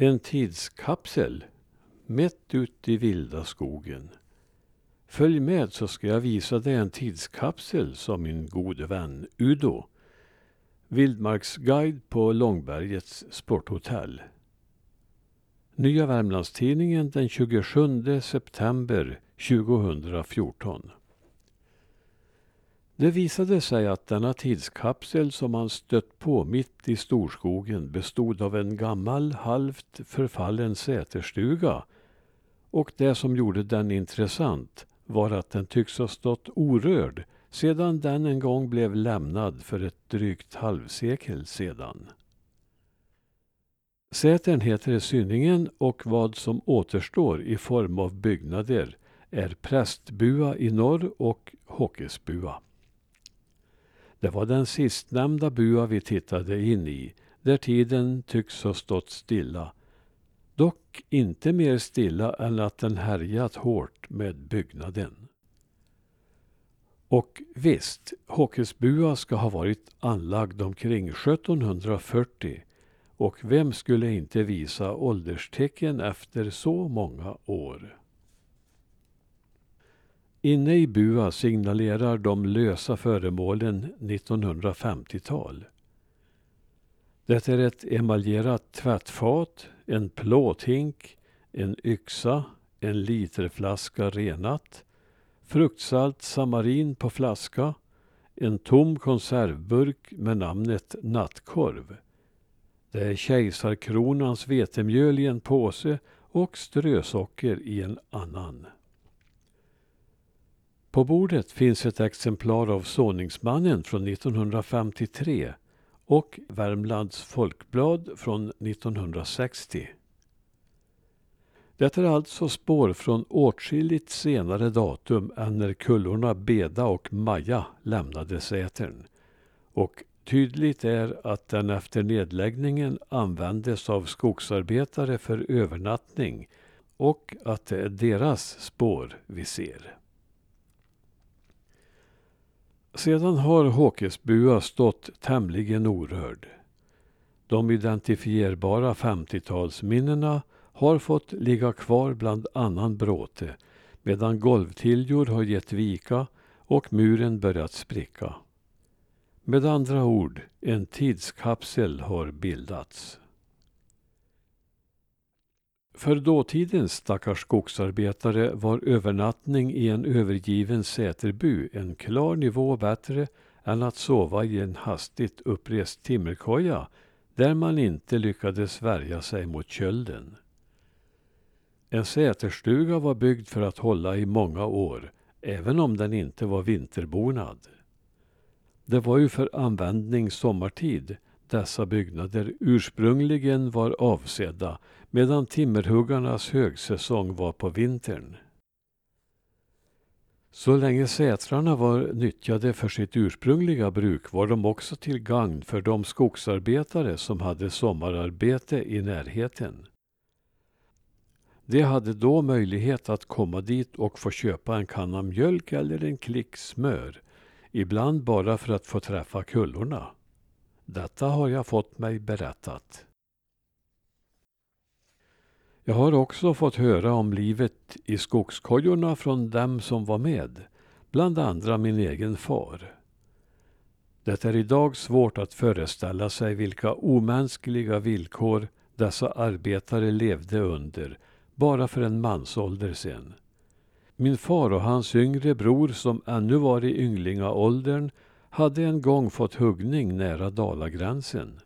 En tidskapsel mitt ut i vilda skogen. Följ med så ska jag visa dig en tidskapsel, sa min gode vän Udo. Vildmarksguide på Långbergets sporthotell. Nya Värmlandstidningen den 27 september 2014. Det visade sig att denna tidskapsel som man stött på mitt i storskogen bestod av en gammal halvt förfallen säterstuga och det som gjorde den intressant var att den tycks ha stått orörd sedan den en gång blev lämnad för ett drygt halvsekel sedan. Sätern heter Synningen och vad som återstår i form av byggnader är prästbua i norr och Håkesbua. Det var den sistnämnda bua vi tittade in i, där tiden tycks ha stått stilla. Dock inte mer stilla än att den härjat hårt med byggnaden. Och visst, Håkesbua ska ha varit anlagd omkring 1740 och vem skulle inte visa ålderstecken efter så många år? Inne i Bua signalerar de lösa föremålen 1950-tal. Det är ett emaljerat tvättfat, en plåthink, en yxa, en literflaska renat, fruktsalt samarin på flaska, en tom konservburk med namnet nattkorv. Det är kejsarkronans vetemjöl i en påse och strösocker i en annan. På bordet finns ett exemplar av Såningsmannen från 1953 och Värmlands Folkblad från 1960. Det är alltså spår från åtskilligt senare datum än när kullorna Beda och Maja lämnade Sätern. Och tydligt är att den efter nedläggningen användes av skogsarbetare för övernattning och att det är deras spår vi ser. Sedan har Håkesbua stått tämligen orörd. De identifierbara 50-talsminnena har fått ligga kvar bland annan bråte medan golvtiljor har gett vika och muren börjat spricka. Med andra ord, en tidskapsel har bildats. För dåtidens stackars skogsarbetare var övernattning i en övergiven säterby en klar nivå bättre än att sova i en hastigt upprest timmerkoja där man inte lyckades värja sig mot kölden. En säterstuga var byggd för att hålla i många år, även om den inte var vinterbonad. Det var ju för användning sommartid dessa byggnader ursprungligen var avsedda medan timmerhuggarnas högsäsong var på vintern. Så länge sätrarna var nyttjade för sitt ursprungliga bruk var de också till gagn för de skogsarbetare som hade sommararbete i närheten. De hade då möjlighet att komma dit och få köpa en kanna mjölk eller en klick smör, ibland bara för att få träffa kullorna. Detta har jag fått mig berättat. Jag har också fått höra om livet i skogskojorna från dem som var med, bland andra min egen far. Det är idag svårt att föreställa sig vilka omänskliga villkor dessa arbetare levde under bara för en mansålder sen. Min far och hans yngre bror som ännu var i ynglingaåldern hade en gång fått huggning nära Dalagränsen.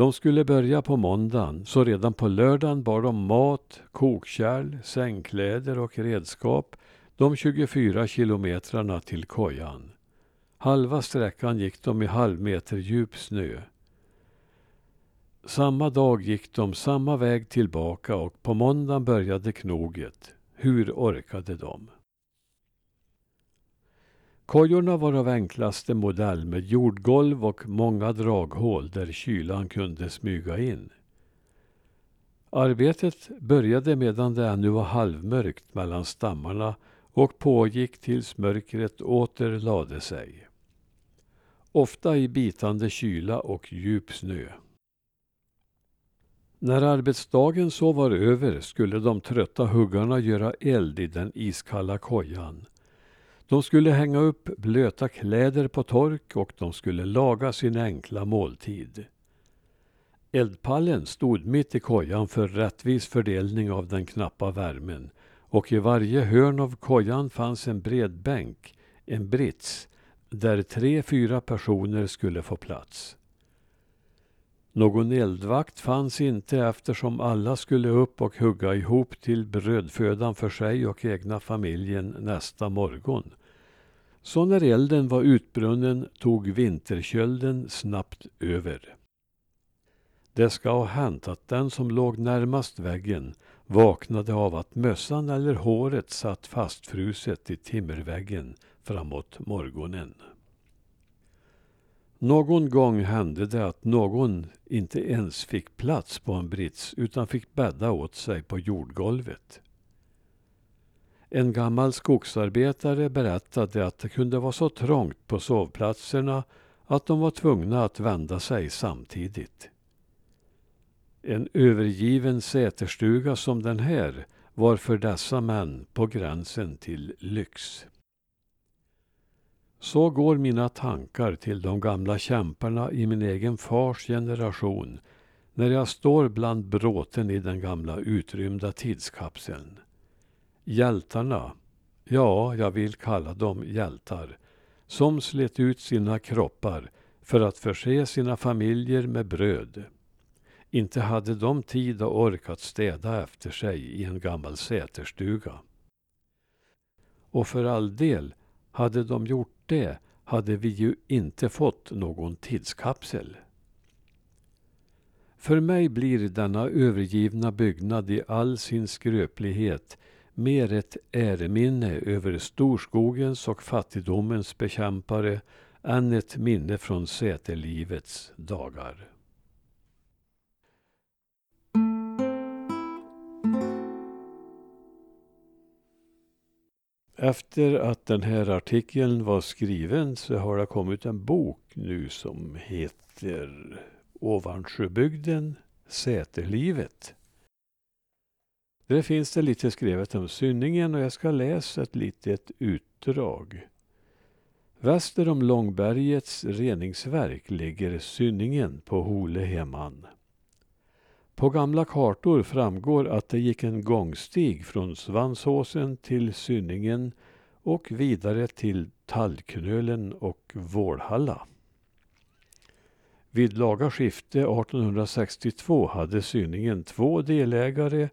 De skulle börja på måndagen, så redan på lördagen bar de mat, kokkärl, sängkläder och redskap de 24 kilometrarna till kojan. Halva sträckan gick de i halvmeter djup snö. Samma dag gick de samma väg tillbaka och på måndagen började knoget. Hur orkade de? Kojorna var av enklaste modell med jordgolv och många draghål där kylan kunde smyga in. Arbetet började medan det ännu var halvmörkt mellan stammarna och pågick tills mörkret åter lade sig. Ofta i bitande kyla och djup snö. När arbetsdagen så var över skulle de trötta huggarna göra eld i den iskalla kojan. De skulle hänga upp blöta kläder på tork och de skulle laga sin enkla måltid. Eldpallen stod mitt i kojan för rättvis fördelning av den knappa värmen och i varje hörn av kojan fanns en bred bänk, en brits, där tre, fyra personer skulle få plats. Någon eldvakt fanns inte eftersom alla skulle upp och hugga ihop till brödfödan för sig och egna familjen nästa morgon. Så när elden var utbrunnen tog vinterkölden snabbt över. Det ska ha hänt att den som låg närmast väggen vaknade av att mössan eller håret satt fastfruset i timmerväggen framåt morgonen. Någon gång hände det att någon inte ens fick plats på en brits utan fick bädda åt sig på jordgolvet. En gammal skogsarbetare berättade att det kunde vara så trångt på sovplatserna att de var tvungna att vända sig samtidigt. En övergiven säterstuga som den här var för dessa män på gränsen till lyx. Så går mina tankar till de gamla kämparna i min egen fars generation när jag står bland bråten i den gamla utrymda tidskapseln. Hjältarna, ja, jag vill kalla dem hjältar, som slet ut sina kroppar för att förse sina familjer med bröd. Inte hade de tid och ork att städa efter sig i en gammal säterstuga. Och för all del, hade de gjort det hade vi ju inte fått någon tidskapsel. För mig blir denna övergivna byggnad i all sin skröplighet mer ett äreminne över storskogens och fattigdomens bekämpare än ett minne från säterlivets dagar. Efter att den här artikeln var skriven så har det kommit en bok nu som heter Ovansjöbygden, Säterlivet. Där finns det lite skrivet om Synningen och jag ska läsa ett litet utdrag. Väster om Långbergets reningsverk ligger Synningen på Holehemman. På gamla kartor framgår att det gick en gångstig från Svansåsen till Synningen och vidare till Tallknölen och Vårhalla. Vid laga skifte 1862 hade Synningen två delägare.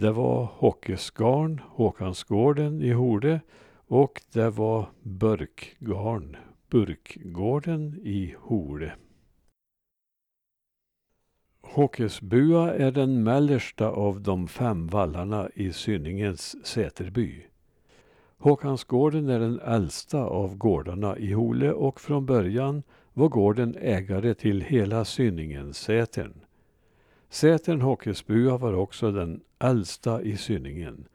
Det var Hockesgarn, Håkansgården i Horde och det var Burkgarn, Burkgården i Horde. Håkesbua är den mellersta av de fem vallarna i Synningens säterby. Håkansgården är den äldsta av gårdarna i Hole och från början var gården ägare till hela Synningens sätern. Sätern var också den äldsta i Synningen.